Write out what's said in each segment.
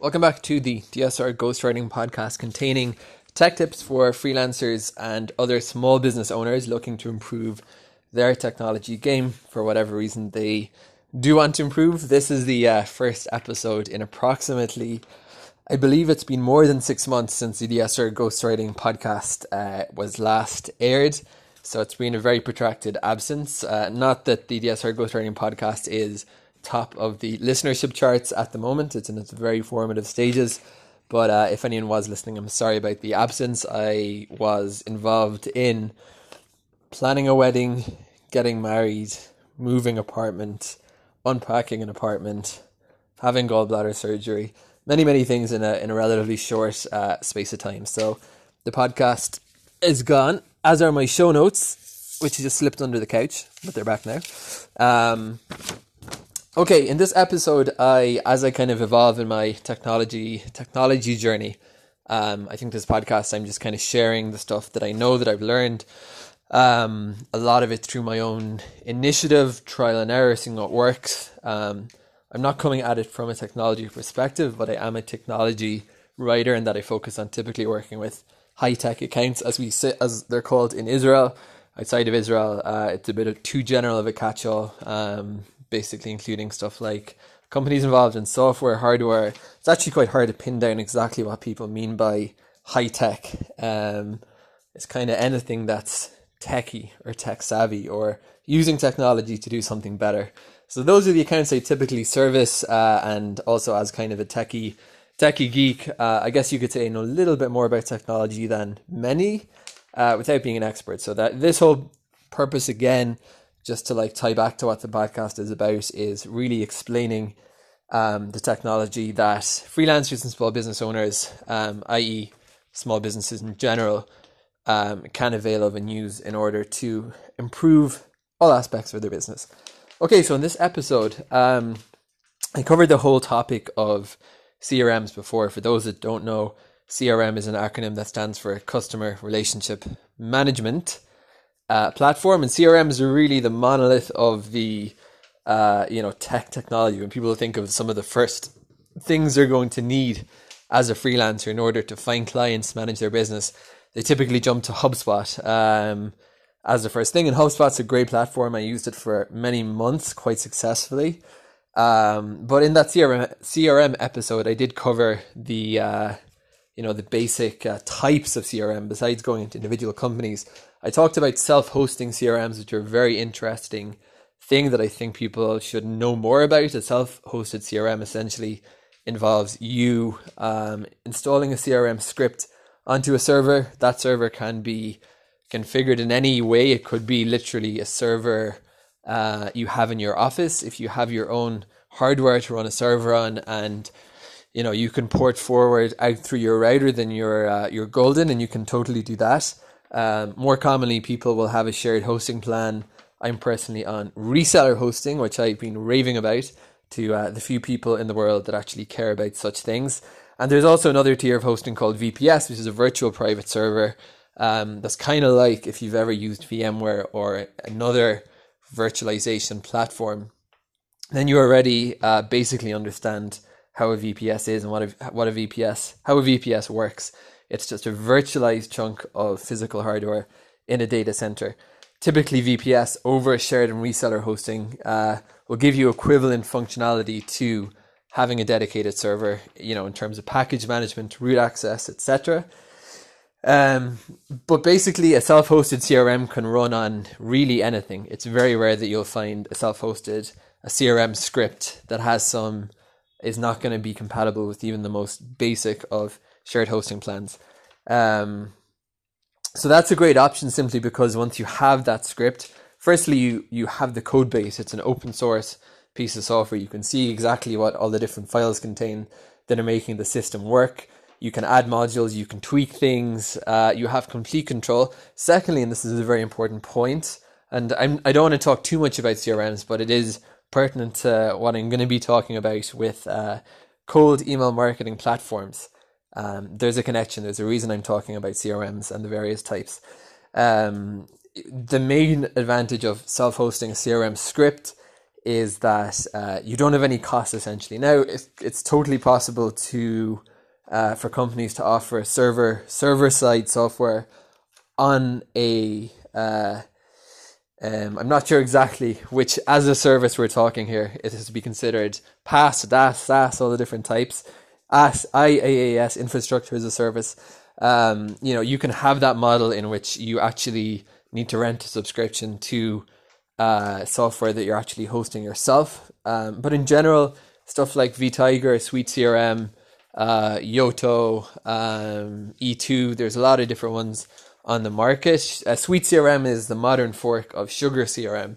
Welcome back to the DSR Ghostwriting podcast containing tech tips for freelancers and other small business owners looking to improve their technology game for whatever reason they do want to improve. This is the uh, first episode in approximately, I believe it's been more than six months since the DSR Ghostwriting podcast uh, was last aired. So it's been a very protracted absence. Uh, not that the DSR Ghostwriting podcast is top of the listenership charts at the moment. It's in its very formative stages. But uh, if anyone was listening, I'm sorry about the absence. I was involved in planning a wedding, getting married, moving apartment, unpacking an apartment, having gallbladder surgery, many, many things in a, in a relatively short uh, space of time. So the podcast is gone, as are my show notes, which just slipped under the couch, but they're back now. Um, Okay, in this episode, I as I kind of evolve in my technology technology journey, um, I think this podcast I'm just kind of sharing the stuff that I know that I've learned. Um, a lot of it through my own initiative, trial and error, seeing what works. Um, I'm not coming at it from a technology perspective, but I am a technology writer, and that I focus on typically working with high tech accounts, as we sit, as they're called in Israel. Outside of Israel, uh, it's a bit of too general of a catch-all. Um, basically including stuff like companies involved in software, hardware. It's actually quite hard to pin down exactly what people mean by high tech. Um, it's kind of anything that's techy or tech savvy or using technology to do something better. So those are the accounts I typically service, uh, and also as kind of a techie techie geek, uh, I guess you could say I know a little bit more about technology than many, uh, without being an expert. So that this whole purpose again just to like tie back to what the podcast is about, is really explaining um, the technology that freelancers and small business owners, um, i.e., small businesses in general, um, can avail of and use in order to improve all aspects of their business. Okay, so in this episode, um, I covered the whole topic of CRMs before. For those that don't know, CRM is an acronym that stands for Customer Relationship Management uh, platform, and CRMs are really the monolith of the uh, you know tech technology. When people think of some of the first things they're going to need as a freelancer in order to find clients, manage their business, they typically jump to HubSpot um, as the first thing. And HubSpot's a great platform. I used it for many months quite successfully. Um, but in that CRM, CRM episode, I did cover the uh, you know the basic uh, types of CRM besides going into individual companies. I talked about self-hosting CRMs, which are a very interesting thing that I think people should know more about. A self-hosted CRM essentially involves you um, installing a CRM script onto a server. That server can be configured in any way. It could be literally a server uh, you have in your office. If you have your own hardware to run a server on and you know you can port forward out through your router then you're uh, you're golden and you can totally do that um, more commonly people will have a shared hosting plan. I'm personally on reseller hosting which i've been raving about to uh, the few people in the world that actually care about such things. And there's also another tier of hosting called vps which is a virtual private server. Um, that's kind of like if you've ever used vmware or another virtualization platform then you already uh, basically understand how a VPS is and what a, what a VPS how a VPS works. It's just a virtualized chunk of physical hardware in a data center. Typically, VPS over shared and reseller hosting uh, will give you equivalent functionality to having a dedicated server. You know, in terms of package management, root access, etc. Um, but basically, a self-hosted CRM can run on really anything. It's very rare that you'll find a self-hosted a CRM script that has some is not going to be compatible with even the most basic of shared hosting plans. Um, so that's a great option simply because once you have that script, firstly, you, you have the code base. It's an open source piece of software. You can see exactly what all the different files contain that are making the system work. You can add modules, you can tweak things, uh, you have complete control. Secondly, and this is a very important point, and I'm, I don't want to talk too much about CRMs, but it is pertinent to what I'm going to be talking about with uh, cold email marketing platforms. Um, there's a connection. There's a reason I'm talking about CRMs and the various types. Um, the main advantage of self-hosting a CRM script is that uh, you don't have any costs essentially. Now it's, it's totally possible to uh, for companies to offer server server side software on a uh, um, I'm not sure exactly which as a service we're talking here. It has to be considered PaaS, DaaS, SaaS, all the different types. As IaaS, infrastructure as a service. Um, you know, you can have that model in which you actually need to rent a subscription to uh, software that you're actually hosting yourself. Um, but in general, stuff like vTiger, Suite CRM, uh, Yoto, um, E2, there's a lot of different ones on the market. Uh, CRM is the modern fork of Sugar CRM,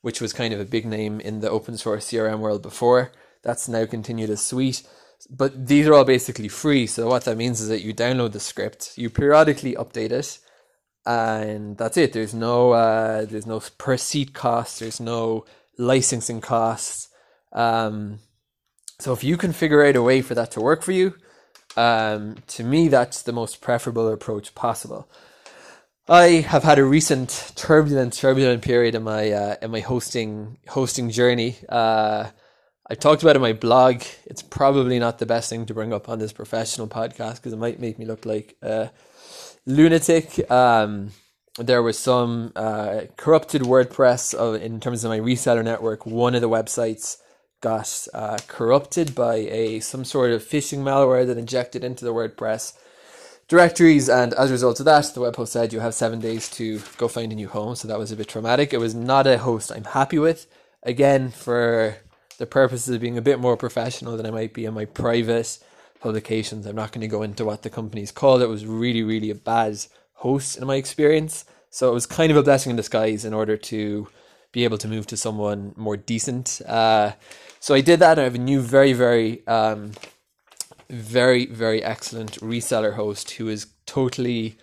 which was kind of a big name in the open source CRM world before. That's now continued as Suite. But these are all basically free. So what that means is that you download the script, you periodically update it, and that's it. There's no uh, there's no per seat costs. There's no licensing costs. Um, so if you can figure out a way for that to work for you, um, to me that's the most preferable approach possible. I have had a recent turbulent, turbulent period in my uh, in my hosting hosting journey. Uh, I talked about it in my blog. It's probably not the best thing to bring up on this professional podcast because it might make me look like a lunatic. Um, there was some uh, corrupted WordPress of, in terms of my reseller network. One of the websites got uh, corrupted by a some sort of phishing malware that injected into the WordPress directories, and as a result of that, the web host said you have seven days to go find a new home. So that was a bit traumatic. It was not a host I'm happy with. Again, for the purposes of being a bit more professional than I might be in my private publications, I'm not going to go into what the company's called. It was really, really a bad host in my experience. So it was kind of a blessing in disguise in order to be able to move to someone more decent. Uh, so I did that. I have a new, very, very um, very, very excellent reseller host who is totally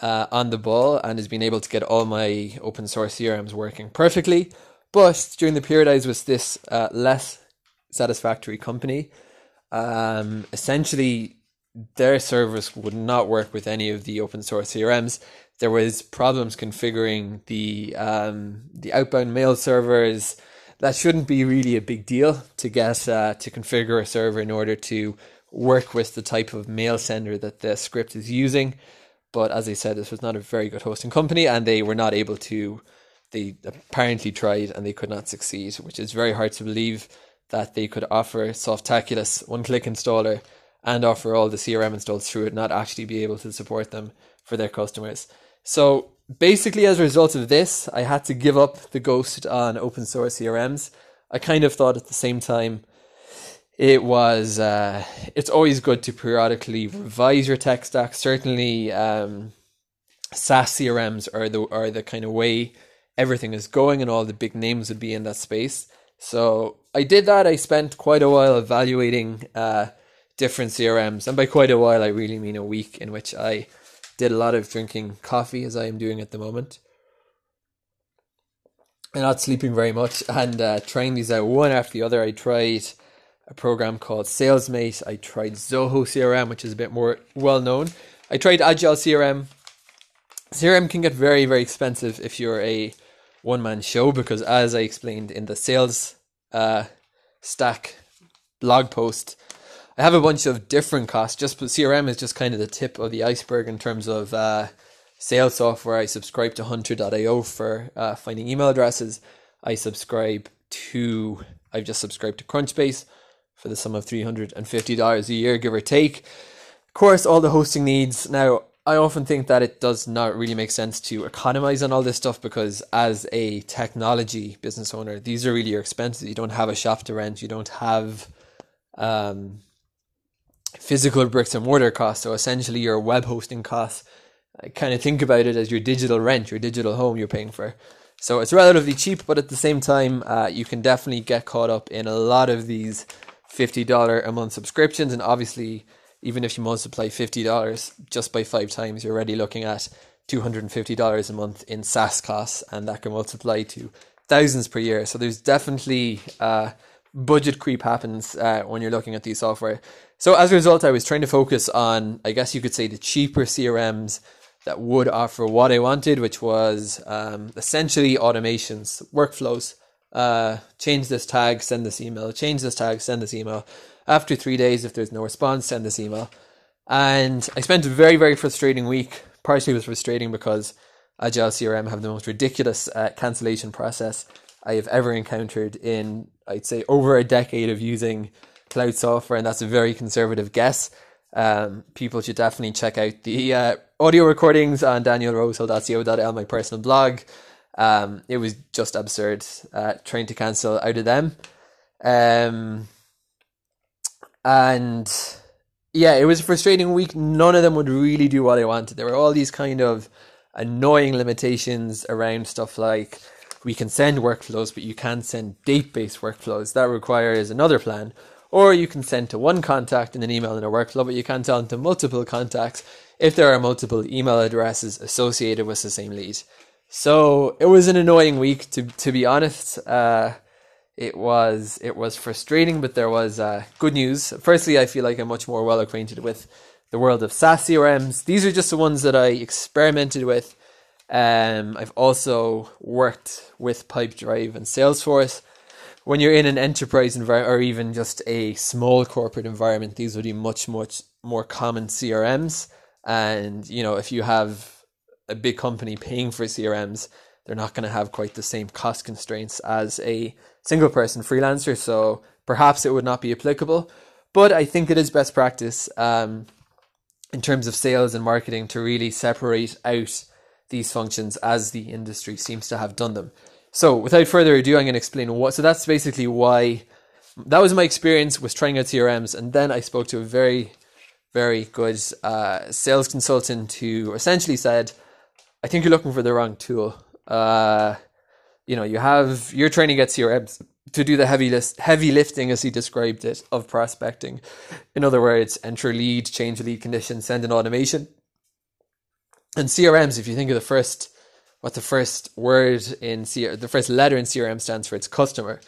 uh, on the ball and has been able to get all my open source CRMs working perfectly. But during the period I was with this uh, less satisfactory company, um, essentially their service would not work with any of the open source CRMs. There was problems configuring the um, the outbound mail servers. That shouldn't be really a big deal to get uh, to configure a server in order to work with the type of mail sender that the script is using. But as I said, this was not a very good hosting company, and they were not able to. They apparently tried and they could not succeed, which is very hard to believe that they could offer Softaculous one click installer and offer all the CRM installs through it, not actually be able to support them for their customers. So basically, as a result of this, I had to give up the ghost on open source CRMs. I kind of thought at the same time it was uh, it's always good to periodically revise your tech stack. Certainly, um, SaaS CRMs are the are the kind of way everything is going, and all the big names would be in that space. So I did that. I spent quite a while evaluating uh, different CRMs, and by quite a while, I really mean a week in which I did a lot of drinking coffee, as I am doing at the moment. And not sleeping very much and uh, trying these out one after the other. I tried a program called SalesMate. I tried Zoho CRM, which is a bit more well known. I tried Agile CRM. CRM can get very, very expensive if you're a one man show because, as I explained in the sales uh, stack blog post, I have a bunch of different costs. Just but CRM is just kind of the tip of the iceberg in terms of uh, sales software. I subscribe to Hunter.io for uh, finding email addresses. I subscribe to. I've just subscribed to Crunchbase for the sum of $350 a year, give or take. Of course, all the hosting needs. Now, I often think that it does not really make sense to economize on all this stuff because, as a technology business owner, these are really your expenses. You don't have a shop to rent, you don't have um, physical bricks and mortar costs. So, essentially, your web hosting costs, I kind of think about it as your digital rent, your digital home you're paying for. So, it's relatively cheap, but at the same time, uh, you can definitely get caught up in a lot of these $50 a month subscriptions. And obviously, even if you multiply $50 just by five times, you're already looking at $250 a month in SaaS costs, and that can multiply to thousands per year. So there's definitely uh, budget creep happens uh, when you're looking at these software. So as a result, I was trying to focus on, I guess you could say, the cheaper CRMs that would offer what I wanted, which was um, essentially automations, workflows, Uh, change this tag, send this email. Change this tag, send this email. After three days, if there's no response, send this email. And I spent a very, very frustrating week. Partially was frustrating because Agile CRM have the most ridiculous uh, cancellation process I have ever encountered in, I'd say, over a decade of using cloud software, and that's a very conservative guess. Um, people should definitely check out the uh, audio recordings on danielrosehill.co.il, my personal blog. Um, it was just absurd uh, trying to cancel out of them. Um, and yeah, it was a frustrating week. None of them would really do what I wanted. There were all these kind of annoying limitations around stuff like we can send workflows, but you can't send date based workflows. That requires another plan. Or you can send to one contact in an email in a workflow, but you can't send to multiple contacts if there are multiple email addresses associated with the same lead. So it was an annoying week to to be honest. Uh, it was it was frustrating, but there was uh, good news. Firstly, I feel like I'm much more well acquainted with the world of SaaS CRMs. These are just the ones that I experimented with. Um, I've also worked with Pipedrive and Salesforce. When you're in an enterprise environment or even just a small corporate environment, these would be much much more common CRMs. And you know, if you have a big company paying for CRMs, they're not going to have quite the same cost constraints as a single person freelancer. So perhaps it would not be applicable, but I think it is best practice um, in terms of sales and marketing to really separate out these functions as the industry seems to have done them. So without further ado, I'm going to explain what. So that's basically why that was my experience with trying out CRMs, and then I spoke to a very, very good uh, sales consultant who essentially said I think you're looking for the wrong tool. Uh, you know, you have you're trying to get CRMs to do the heavy list, heavy lifting, as he described it, of prospecting. In other words, enter lead, change lead condition, send an automation. And CRMs, if you think of the first, what the first word in CRM, the first letter in CRM stands for, it's customer.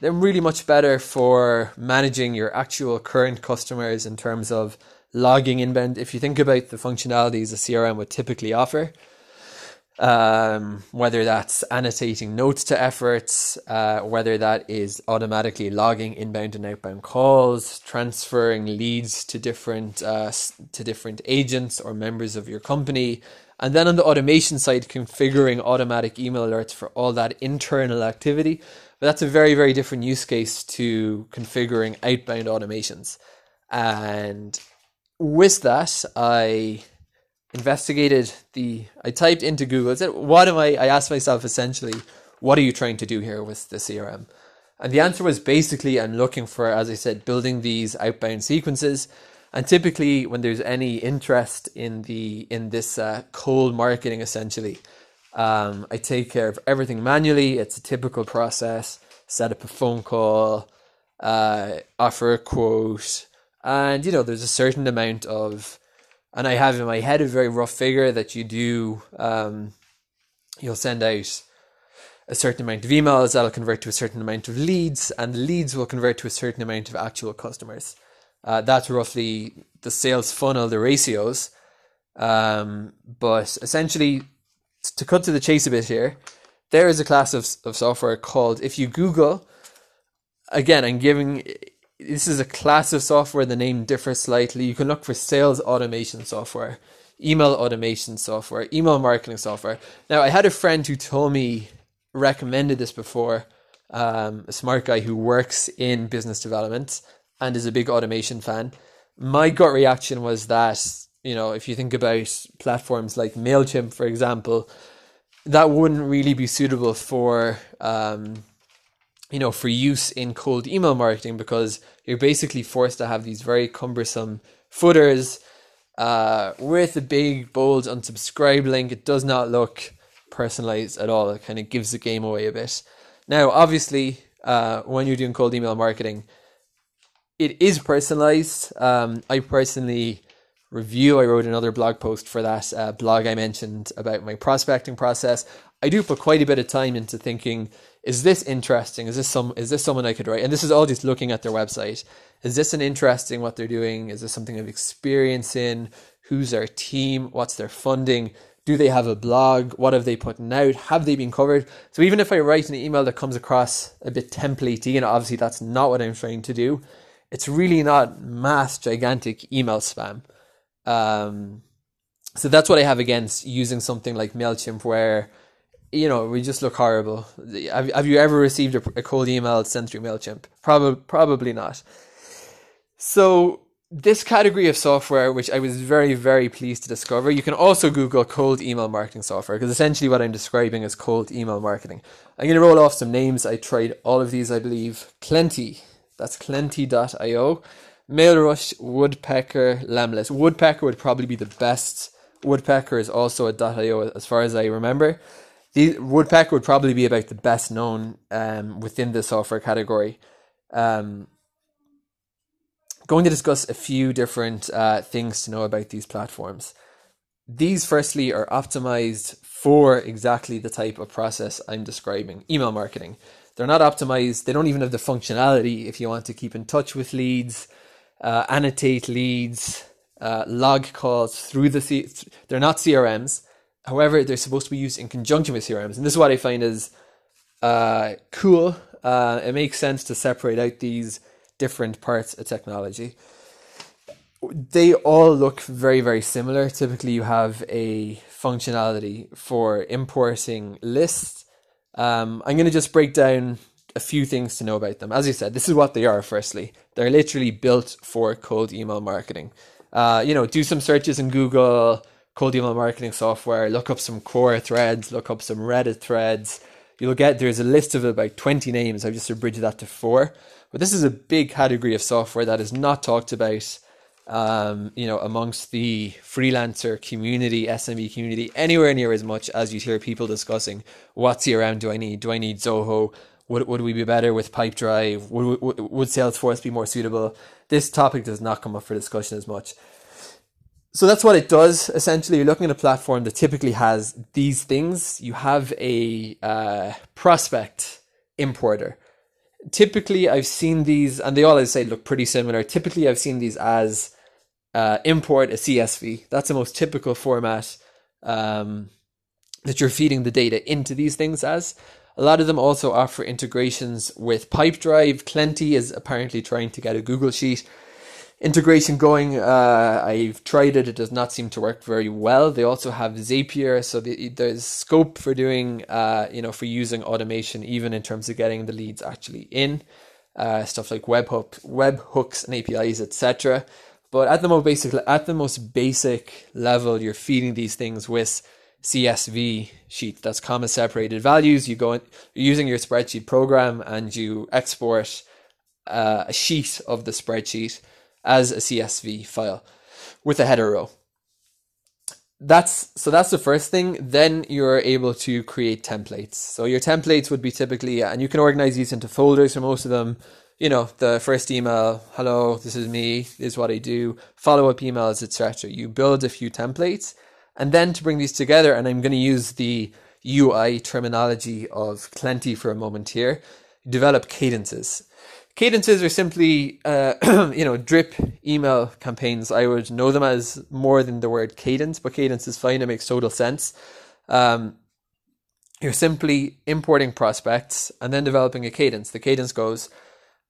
They're really much better for managing your actual current customers in terms of logging inbound. If you think about the functionalities a CRM would typically offer, um, whether that's annotating notes to efforts, uh, whether that is automatically logging inbound and outbound calls, transferring leads to different uh, to different agents or members of your company, and then on the automation side, configuring automatic email alerts for all that internal activity. But that's a very very different use case to configuring outbound automations, and with that, I investigated the I typed into Google said what am I I asked myself essentially what are you trying to do here with the CRM and the answer was basically I'm looking for as I said building these outbound sequences. And typically when there's any interest in the in this uh, cold marketing essentially um, I take care of everything manually. It's a typical process. Set up a phone call uh, offer a quote. And you know there's a certain amount of and I have in my head a very rough figure that you do. Um, you'll send out a certain amount of emails that'll convert to a certain amount of leads, and leads will convert to a certain amount of actual customers. Uh, that's roughly the sales funnel, the ratios. Um, but essentially, to cut to the chase a bit here, there is a class of, of software called, if you Google, again, I'm giving this is a class of software. The name differs slightly. You can look for sales automation software, email automation software, email marketing software. Now, I had a friend who told me, recommended this before, um, a smart guy who works in business development and is a big automation fan. My gut reaction was that, you know, if you think about platforms like MailChimp, for example, that wouldn't really be suitable for um, you know, for use in cold email marketing because you're basically forced to have these very cumbersome footers uh, with a big, bold unsubscribe link. It does not look personalized at all. It kind of gives the game away a bit. Now, obviously, uh, when you're doing cold email marketing, it is personalized. Um, I personally review. I wrote another blog post for that uh, blog I mentioned about my prospecting process. I do put quite a bit of time into thinking is this interesting? Is this some is this someone I could write? And this is all just looking at their website. Is this an interesting what they're doing? Is this something I've experienced in? Who's their team? What's their funding? Do they have a blog? What have they put out? Have they been covered? So even if I write an email that comes across a bit templatey, and obviously that's not what I'm trying to do, it's really not mass gigantic email spam. Um, so that's what I have against using something like Mailchimp, where you know we just look horrible. Have, have you ever received a, a cold email sent through Mailchimp? Probably, probably not. So this category of software, which I was very, very pleased to discover, you can also Google cold email marketing software because essentially what I'm describing is cold email marketing. I'm going to roll off some names. I tried all of these, I believe. Klenty. that's klenty.io. MailRush, Woodpecker, Lemlist. Woodpecker would probably be the best. Woodpecker is also a .io as far as I remember. The Woodpecker would probably be about the best known um, within the software category. Um, going to discuss a few different uh, things to know about these platforms. These, firstly, are optimized for exactly the type of process I'm describing email marketing. They're not optimized, they don't even have the functionality if you want to keep in touch with leads, uh, annotate leads, uh, log calls through the. C- they're not CRMs. However, they're supposed to be used in conjunction with CRMs. And this is what I find is uh, cool. Uh, it makes sense to separate out these different parts of technology. They all look very, very similar. Typically, you have a functionality for importing lists. Um, I'm going to just break down a few things to know about them. As you said, this is what they are. Firstly, they're literally built for cold email marketing. Uh, you know, do some searches in Google, cold email marketing software, look up some Quora threads, look up some Reddit threads. You'll get there's a list of about 20 names. I've just abridged that to four. But this is a big category of software that is not talked about, um, you know, amongst the freelancer community, SME community, anywhere near as much as you hear people discussing what CRM do I need? Do I need Zoho? Would, would we be better with Pipedrive? Would, would, would Salesforce be more suitable? This topic does not come up for discussion as much. So that's what it does. Essentially, you're looking at a platform that typically has these things. You have a uh, prospect importer typically I've seen these, and they all, I say, look pretty similar. Typically, I've seen these as uh, import a CSV. That's the most typical format um, that you're feeding the data into these things as. A lot of them also offer integrations with Pipedrive. Klenty is apparently trying to get a Google Sheet integration going. Uh, I've tried it; it does not seem to work very well. They also have Zapier, so the, there's scope for doing, uh, you know, for using automation, even in terms of getting the leads actually in. Uh, stuff like webhook, web hooks and APIs, etc. But at the most basic, at the most basic level, you're feeding these things with CSV sheet. That's comma separated values. You go in, using your spreadsheet program and you export uh, a sheet of the spreadsheet as a CSV file with a header row. That's so that's the first thing. Then you're able to create templates. So your templates would be typically, and you can organize these into folders for most of them. You know, the first email, hello, this is me, this is what I do, follow up emails, etc. You build a few templates, and then to bring these together, and I'm going to use the UI terminology of Klenty for a moment here, develop cadences. Cadences are simply, uh, you know, drip email campaigns. I would know them as more than the word cadence, but cadence is fine. It makes total sense. Um, you're simply importing prospects and then developing a cadence. The cadence goes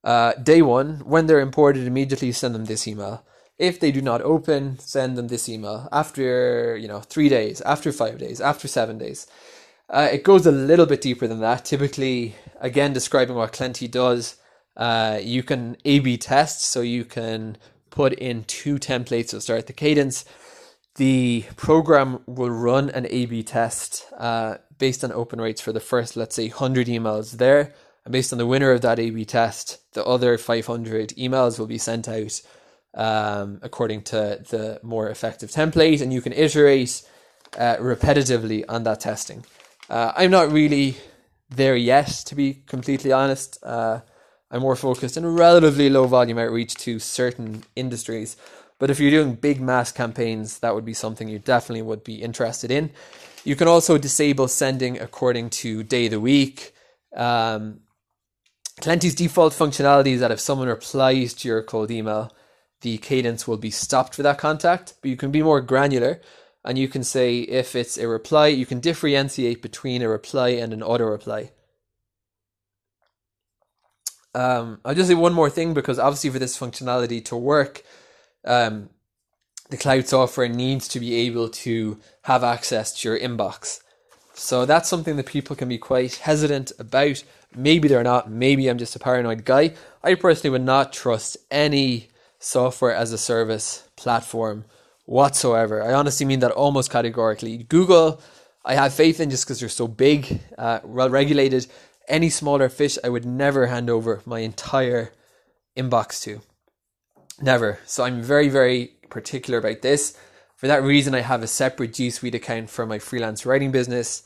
uh, day one, when they're imported, immediately send them this email. If they do not open, send them this email. After, you know, three days, after five days, after seven days. Uh, it goes a little bit deeper than that. Typically, again, describing what Klenty does uh, you can A B test, so you can put in two templates to start the cadence. The program will run an A B test uh, based on open rates for the first, let's say, 100 emails there. And based on the winner of that A B test, the other 500 emails will be sent out um, according to the more effective template. And you can iterate uh, repetitively on that testing. Uh, I'm not really there yet, to be completely honest. Uh, I'm more focused in relatively low volume outreach to certain industries. But if you're doing big mass campaigns, that would be something you definitely would be interested in. You can also disable sending according to day of the week. Um, Klenty's default functionality is that if someone replies to your cold email, the cadence will be stopped for that contact. But you can be more granular and you can say if it's a reply, you can differentiate between a reply and an auto reply. Um, I'll just say one more thing because obviously for this functionality to work, um, the cloud software needs to be able to have access to your inbox. So that's something that people can be quite hesitant about. Maybe they're not. Maybe I'm just a paranoid guy. I personally would not trust any software as a service platform whatsoever. I honestly mean that almost categorically. Google, I have faith in just because they're so big, uh, well regulated. Any smaller fish, I would never hand over my entire inbox to. Never. So I'm very, very particular about this. For that reason, I have a separate G Suite account for my freelance writing business.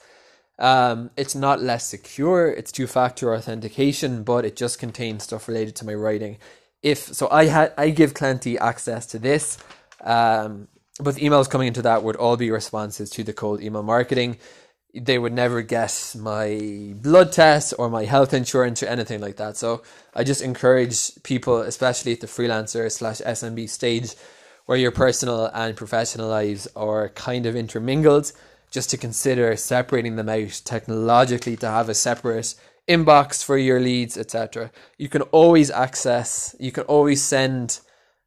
Um, it's not less secure, it's two factor authentication, but it just contains stuff related to my writing. If so, I had I give Klenty access to this, um, but the emails coming into that would all be responses to the cold email marketing. They would never guess my blood test or my health insurance or anything like that. So I just encourage people, especially at the freelancer slash SMB stage, where your personal and professional lives are kind of intermingled, just to consider separating them out technologically to have a separate inbox for your leads, etc. You can always access, you can always send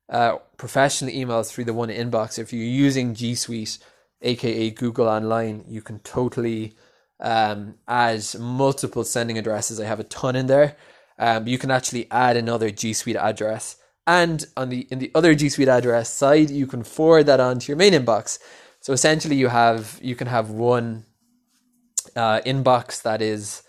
uh, professional emails through the one inbox. If you're using G Suite, aka Google Online, you can totally um, add multiple sending addresses. I have a ton in there. Um, you can actually add another G Suite address and on the in the other G Suite address side, you can forward that on to your main inbox. So essentially, you have you can have one uh, inbox that is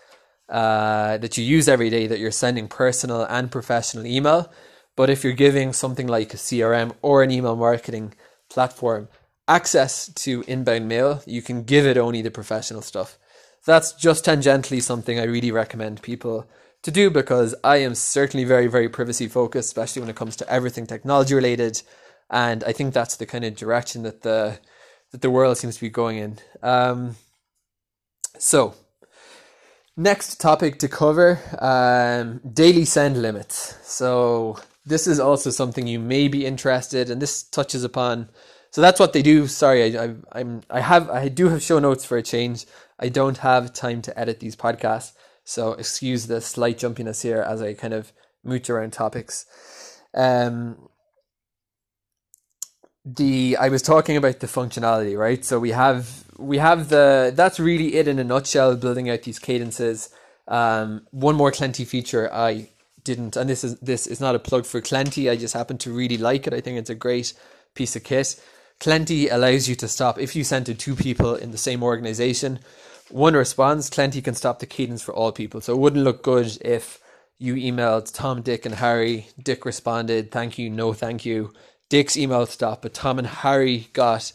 uh, that you use every day that you're sending personal and professional email. But if you're giving something like a CRM or an email marketing platform access to inbound mail, you can give it only the professional stuff. That's just tangentially something I really recommend people to do because I am certainly very, very privacy focused, especially when it comes to everything technology related. And I think that's the kind of direction that the that the world seems to be going in. Um, so, next topic to cover um, daily send limits. So, this is also something you may be interested, and this touches upon. So that's what they do. Sorry, I, I, I'm I have I do have show notes for a change. I don't have time to edit these podcasts, so excuse the slight jumpiness here as I kind of mooch around topics. Um, the I was talking about the functionality, right? So we have we have the that's really it in a nutshell. Building out these cadences. Um, one more Klenty feature I didn't, and this is this is not a plug for Klenty. I just happen to really like it. I think it's a great piece of kit. Klenty allows you to stop if you send to two people in the same organization one responds, Klenty can stop the cadence for all people. So it wouldn't look good if you emailed Tom, Dick, and Harry. Dick responded, thank you, no thank you. Dick's email stopped, but Tom and Harry got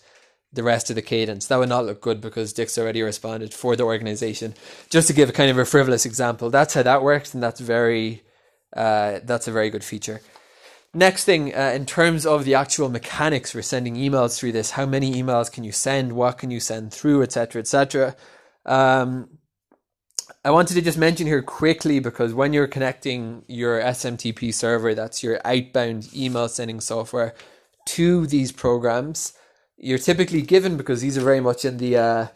the rest of the cadence. That would not look good because Dick's already responded for the organization. Just to give a kind of a frivolous example, that's how that works, and that's very, uh, that's a very good feature. Next thing, uh, in terms of the actual mechanics for sending emails through this, how many emails can you send? What can you send through, etc., etc. Um, I wanted to just mention here quickly because when you're connecting your SMTP server, that's your outbound email sending software, to these programs, you're typically given because these are very much in the uh,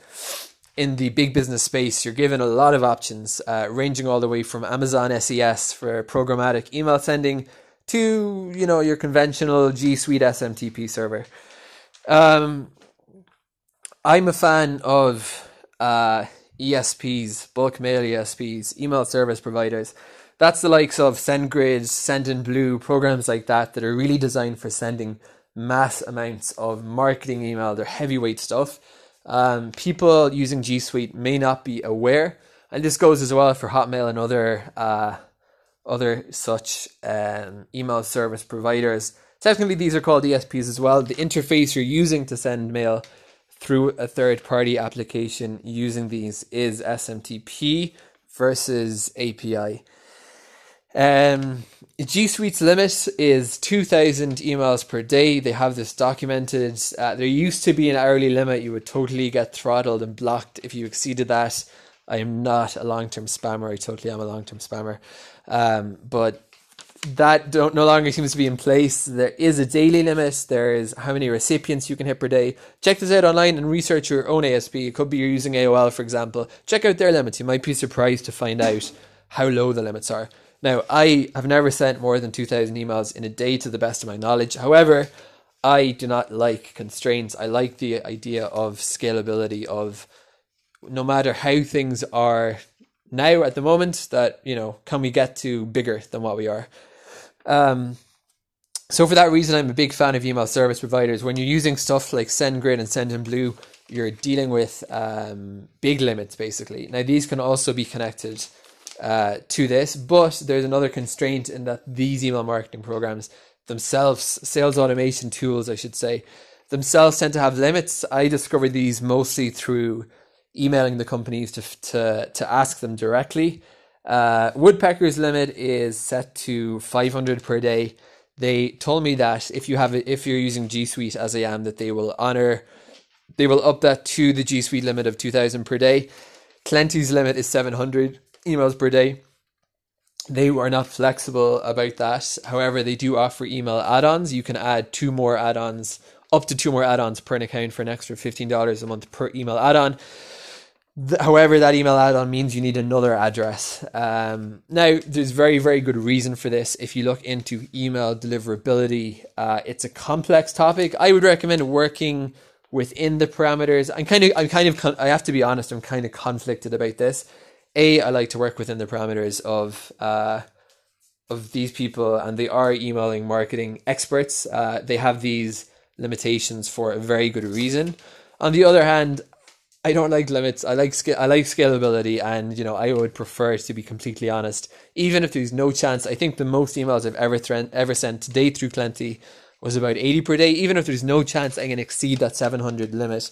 in the big business space. You're given a lot of options, uh, ranging all the way from Amazon SES for programmatic email sending to you know your conventional G Suite SMTP server. Um, I'm a fan of uh, ESPs, bulk mail ESPs, email service providers. That's the likes of SendGrid, Sendinblue, programs like that that are really designed for sending mass amounts of marketing email. They're heavyweight stuff. Um, people using G Suite may not be aware, and this goes as well for Hotmail and other uh, other such um, email service providers. Technically, these are called ESPs as well. The interface you're using to send mail through a third party application using these is SMTP versus API. Um, G Suite's limit is 2,000 emails per day. They have this documented. Uh, there used to be an hourly limit. You would totally get throttled and blocked if you exceeded that. I am not a long term spammer. I totally am a long term spammer. Um, but that don't no longer seems to be in place. There is a daily limit. There is how many recipients you can hit per day. Check this out online and research your own ESP. It could be you're using AOL, for example. Check out their limits. You might be surprised to find out how low the limits are. Now, I have never sent more than 2,000 emails in a day to the best of my knowledge. However, I do not like constraints. I like the idea of scalability of no matter how things are now at the moment that, you know, can we get to bigger than what we are? Um, so for that reason, I'm a big fan of email service providers. When you're using stuff like SendGrid and Sendinblue, you're dealing with um, big limits basically. Now these can also be connected uh, to this, but there's another constraint in that these email marketing programs themselves, sales automation tools, I should say, themselves tend to have limits. I discovered these mostly through emailing the companies to to to ask them directly. Uh, Woodpecker's limit is set to 500 per day. They told me that if you have if you're using G Suite as I am, that they will honor, they will up that to the G Suite limit of 2,000 per day. Klenty's limit is 700 emails per day. They are not flexible about that. However, they do offer email add-ons. You can add two more add-ons, up to two more add-ons per account for an extra $15 a month per email add-on however, that email add-on means you need another address. Um, now, there's very, very good reason for this. If you look into email deliverability, uh, it's a complex topic. I would recommend working within the parameters. I'm kind of, I'm kind of, I have to be honest. I'm kind of conflicted about this. A, I like to work within the parameters of, uh, of these people, and they are emailing marketing experts. Uh, they have these limitations for a very good reason. On the other hand, I don't like limits. I like I like scalability, and you know I would prefer to be completely honest. Even if there's no chance, I think the most emails I've ever th- ever sent today through Klenty was about eighty per day. Even if there's no chance I can exceed that seven hundred limit,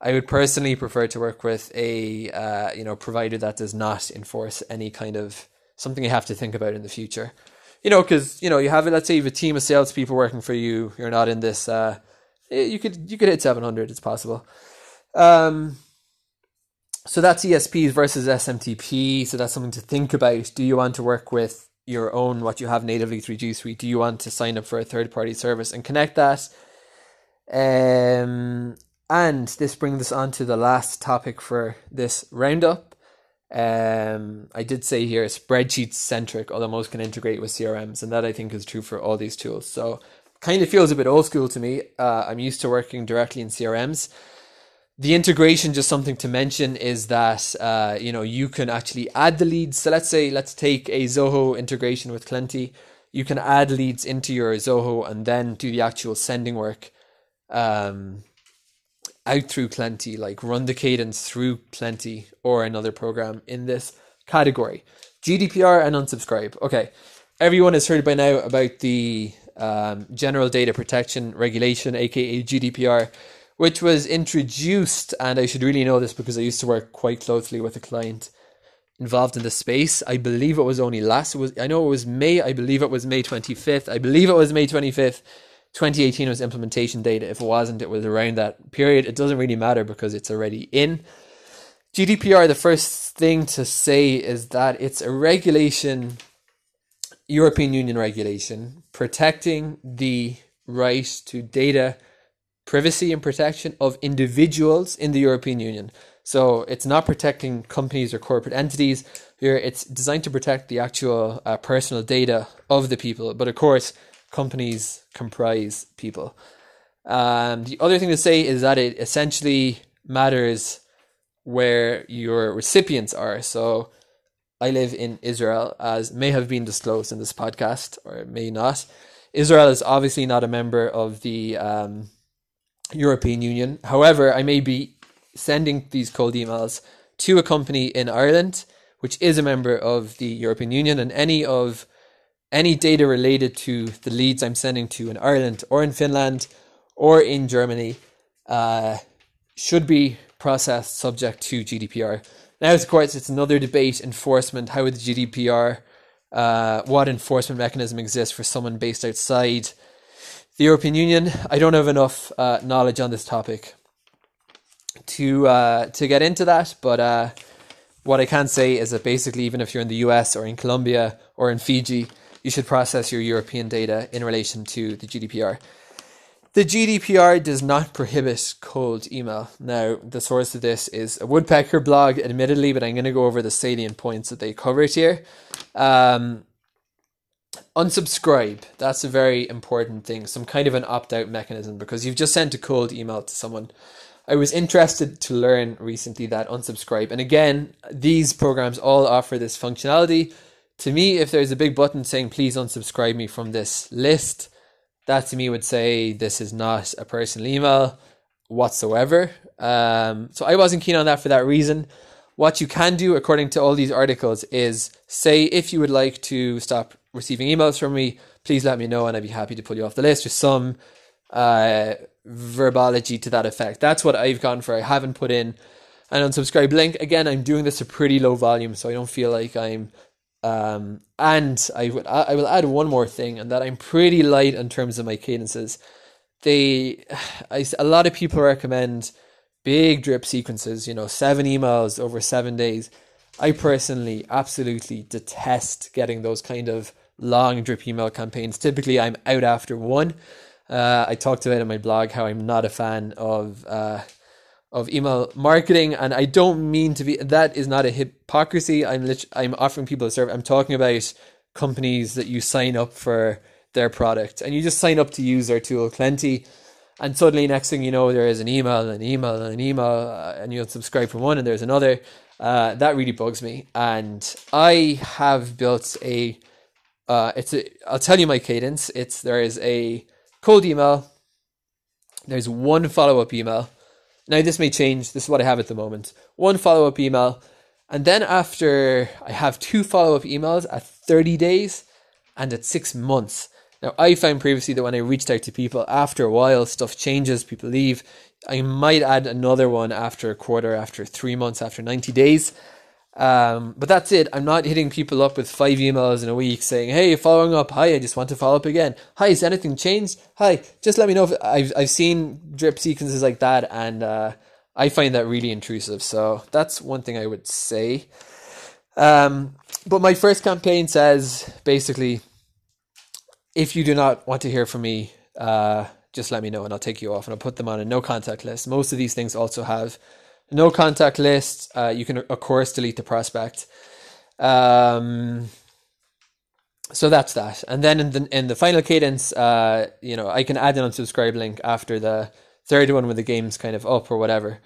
I would personally prefer to work with a uh, you know provider that does not enforce any kind of something you have to think about in the future. You know, because you know you have let's say you have a team of salespeople working for you. You're not in this. Uh, you could you could hit seven hundred. It's possible. Um, so that's ESPs versus SMTP. So that's something to think about. Do you want to work with your own what you have natively through G Suite? Do you want to sign up for a third party service and connect that? Um, and this brings us on to the last topic for this roundup. Um, I did say here spreadsheet centric, although most can integrate with CRMs, and that I think is true for all these tools. So, kind of feels a bit old school to me. Uh, I'm used to working directly in CRMs the integration just something to mention is that uh, you know you can actually add the leads. So let's say let's take a zoho integration with Klenty you can add leads into your zoho and then do the actual sending work um, out through Klenty like run the cadence through Klenty or another program in this category. Gdpr and unsubscribe. Okay. Everyone has heard by now about the um, general data protection regulation aka gdpr which was introduced, and I should really know this because I used to work quite closely with a client involved in the space. I believe it was only last. Was I know it was May. I believe it was May twenty fifth. I believe it was May twenty fifth. 2018 was implementation data. If it wasn't, it was around that period. It doesn't really matter because it's already in. GDPR, the first thing to say is that it's a regulation, European Union regulation, protecting the right to data privacy and protection of individuals in the European Union. So it's not protecting companies or corporate entities. Here, it's designed to protect the actual uh, personal data of the people. But of course, companies comprise people. Um, the other thing to say is that it essentially matters where your recipients are. So I live in Israel, as may have been disclosed in this podcast, or may not. Israel is obviously not a member of the um, European Union. However, I may be sending these cold emails to a company in Ireland, which is a member of the European Union, and any of any data related to the leads I'm sending to in Ireland or in Finland or in Germany uh, should be processed subject to GDPR. Now, of course, it's another debate enforcement. How would GDPR, uh, what enforcement mechanism exists for someone based outside the European Union. I don't have enough uh, knowledge on this topic to uh, to get into that, but uh, what I can say is that basically, even if you're in the US or in Colombia or in Fiji, you should process your European data in relation to the GDPR. The GDPR does not prohibit cold email. Now, the source of this is a Woodpecker blog, admittedly, but I'm going to go over the salient points that they covered here. Um, unsubscribe. That's a very important thing. Some kind of an opt out mechanism because you've just sent a cold email to someone. I was interested to learn recently that unsubscribe. And again, these programs all offer this functionality. To me, if there's a big button saying please unsubscribe me from this list, that to me would say this is not a personal email whatsoever. Um, so I wasn't keen on that for that reason. What you can do, according to all these articles, is say if you would like to stop receiving emails from me, please let me know and I'd be happy to pull you off the list. Just some uh, verbology to that effect. That's what I've gone for. I haven't put in an unsubscribe link. Again, I'm doing this a pretty low volume, so I don't feel like I'm um, and I would I will add one more thing, and that I'm pretty light in terms of my cadences. They, I, a lot of people recommend big drip sequences. You know, seven emails over seven days. I personally absolutely detest getting those kind of long drip email campaigns. Typically, I'm out after one. Uh, I talked about in my blog how I'm not a fan of uh, of email marketing, and I don't mean to be. That is not a hypocrisy. I'm lit- I'm offering people a service. I'm talking about companies that you sign up for their product, and you just sign up to use their tool, Klenty, and suddenly next thing you know, there is an email, an email, an email, uh, and you'll subscribe for one, and there's another. Uh, that really bugs me, and I have built a. Uh, it's a. I'll tell you my cadence. It's there is a cold email. There's one follow up email now, this may change. This is what I have at the moment. One follow up email. And then after I have two follow up emails at 30 days and at six months. Now, I found previously that when I reached out to people, after a while, stuff changes, people leave. I might add another one after a quarter, after three months, after 90 days. Um, but that's it. I'm not hitting people up with five emails in a week saying, "Hey, following up. Hi, I just want to follow up again. Hi, has anything changed? Hi, just let me know if I've I've seen drip sequences like that, and uh, I find that really intrusive. So that's one thing I would say. Um, but my first campaign says basically, if you do not want to hear from me, uh, just let me know, and I'll take you off, and I'll put them on a no contact list. Most of these things also have no contact list. Uh, you can of course delete the prospect. Um, so that's that. And then in the in the final cadence, uh, you know, I can add an unsubscribe link after the third one when the game's kind of up or whatever.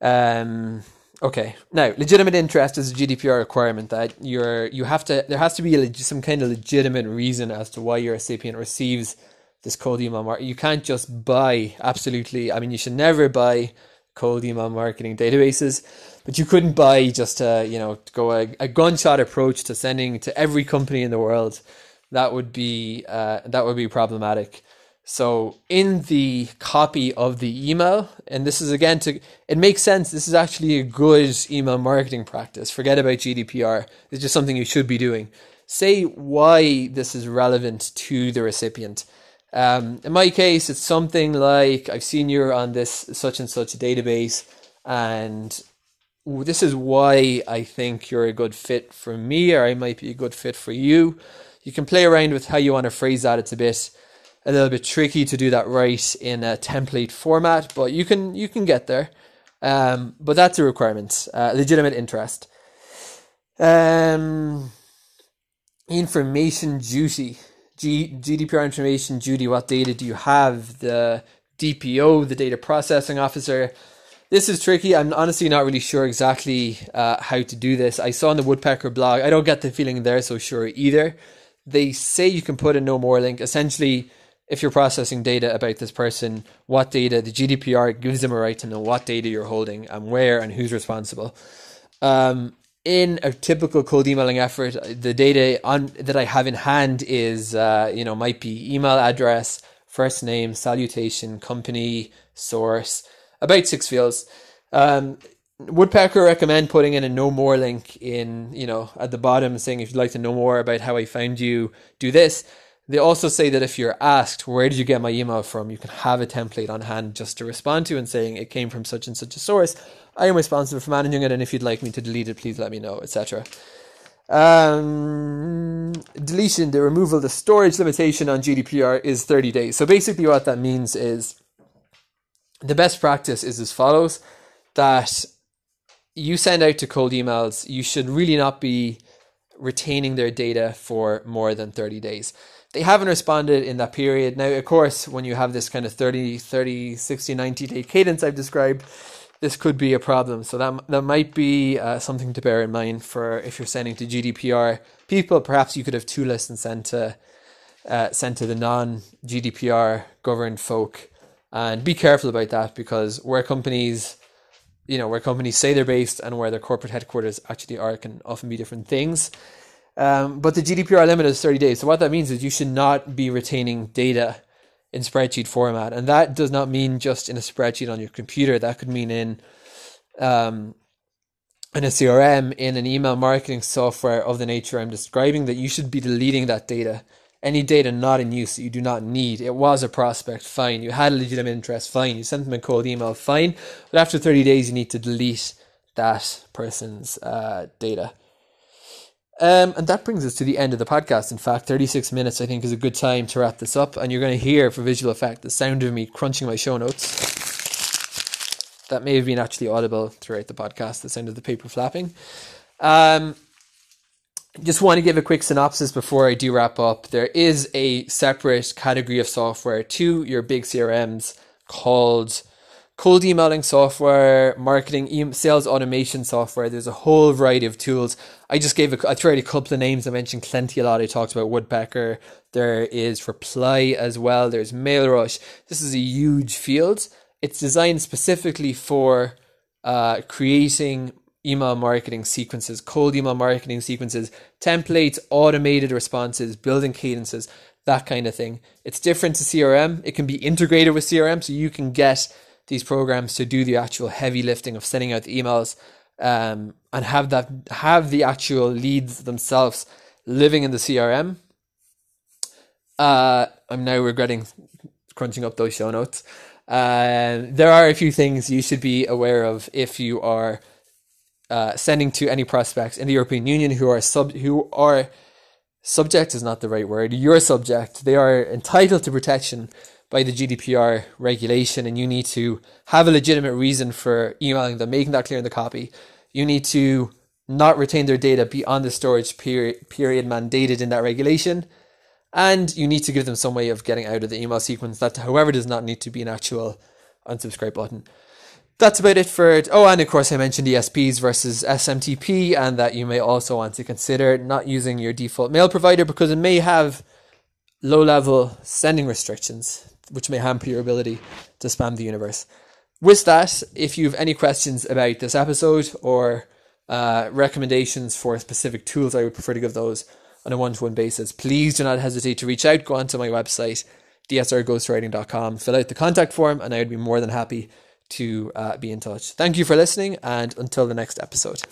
Um, okay. Now, legitimate interest is a GDPR requirement that you're you have to there has to be a, some kind of legitimate reason as to why your recipient receives this cold email. You can't just buy absolutely. I mean, you should never buy cold email marketing databases. But you couldn't buy just a, you know, go a, a gunshot approach to sending to every company in the world. That would be uh, that would be problematic. So in the copy of the email, and this is again to it makes sense. This is actually a good email marketing practice. Forget about GDPR. It's just something you should be doing. Say why this is relevant to the recipient. Um, in my case, it's something like I've seen you on this such and such database, and this is why I think you're a good fit for me, or I might be a good fit for you. You can play around with how you want to phrase that. It's a bit, a little bit tricky to do that right in a template format, but you can you can get there. Um, but that's a requirement. Uh, legitimate interest. Um, information duty. G- GDPR information duty. What data do you have? The DPO, the data processing officer. This is tricky. I'm honestly not really sure exactly uh, how to do this. I saw on the Woodpecker blog. I don't get the feeling they're so sure either. They say you can put a no more link. Essentially, if you're processing data about this person, what data the GDPR gives them a right to know what data you're holding and where and who's responsible. Um, in a typical cold emailing effort, the data on that I have in hand is, uh, you know, might be email address, first name, salutation, company, source, about six fields. Um, Woodpecker recommend putting in a no more link in, you know, at the bottom saying if you'd like to know more about how I found you, do this. They also say that if you're asked, where did you get my email from, you can have a template on hand just to respond to and saying it came from such and such a source. I am responsible for managing it, and if you'd like me to delete it, please let me know, etc. Um, deletion, the removal, the storage limitation on GDPR is 30 days. So basically, what that means is the best practice is as follows that you send out to cold emails, you should really not be retaining their data for more than 30 days. They haven't responded in that period. Now, of course, when you have this kind of 30, 30, 60, 90 day cadence I've described, this could be a problem. So that that might be uh, something to bear in mind for if you're sending to GDPR people. Perhaps you could have two lists and send to uh, sent to the non GDPR governed folk, and be careful about that because where companies, you know, where companies say they're based and where their corporate headquarters actually are can often be different things. Um, but the GDPR limit is 30 days. So what that means is you should not be retaining data in spreadsheet format. And that does not mean just in a spreadsheet on your computer. That could mean in um, in a CRM, in an email marketing software of the nature I'm describing, that you should be deleting that data. Any data not in use that you do not need. It was a prospect, fine. You had a legitimate interest, fine. You sent them a cold email, fine. But after 30 days, you need to delete that person's uh, data. Um, and that brings us to the end of the podcast. In fact, 36 minutes, I think, is a good time to wrap this up. And you're going to hear, for visual effect, the sound of me crunching my show notes. That may have been actually audible throughout the podcast, the sound of the paper flapping. Um, just want to give a quick synopsis before I do wrap up. There is a separate category of software to your big CRMs called cold emailing software, marketing, sales automation software. There's a whole variety of tools. I just gave a, I tried a couple of names. I mentioned Klenty a lot. I talked about Woodpecker. There is Reply as well. There's MailRush. This is a huge field. It's designed specifically for uh, creating email marketing sequences, cold email marketing sequences, templates, automated responses, building cadences, that kind of thing. It's different to CRM. It can be integrated with CRM, so you can get these programs to do the actual heavy lifting of sending out the emails um, and have that have the actual leads themselves living in the CRM. Uh, I'm now regretting crunching up those show notes. Uh, there are a few things you should be aware of if you are uh, sending to any prospects in the European Union who are sub who are subject is not the right word. You're subject. They are entitled to protection by the GDPR regulation, and you need to have a legitimate reason for emailing them, making that clear in the copy. You need to not retain their data beyond the storage period, period mandated in that regulation. And you need to give them some way of getting out of the email sequence that, however, does not need to be an actual unsubscribe button. That's about it for it. Oh, and of course, I mentioned ESPs versus SMTP, and that you may also want to consider not using your default mail provider because it may have low level sending restrictions which may hamper your ability to spam the universe. With that, if you have any questions about this episode or uh, recommendations for specific tools, I would prefer to give those on a one to one basis. Please do not hesitate to reach out. Go onto my website, dsrghostwriting.com, fill out the contact form, and I would be more than happy to uh, be in touch. Thank you for listening, and until the next episode.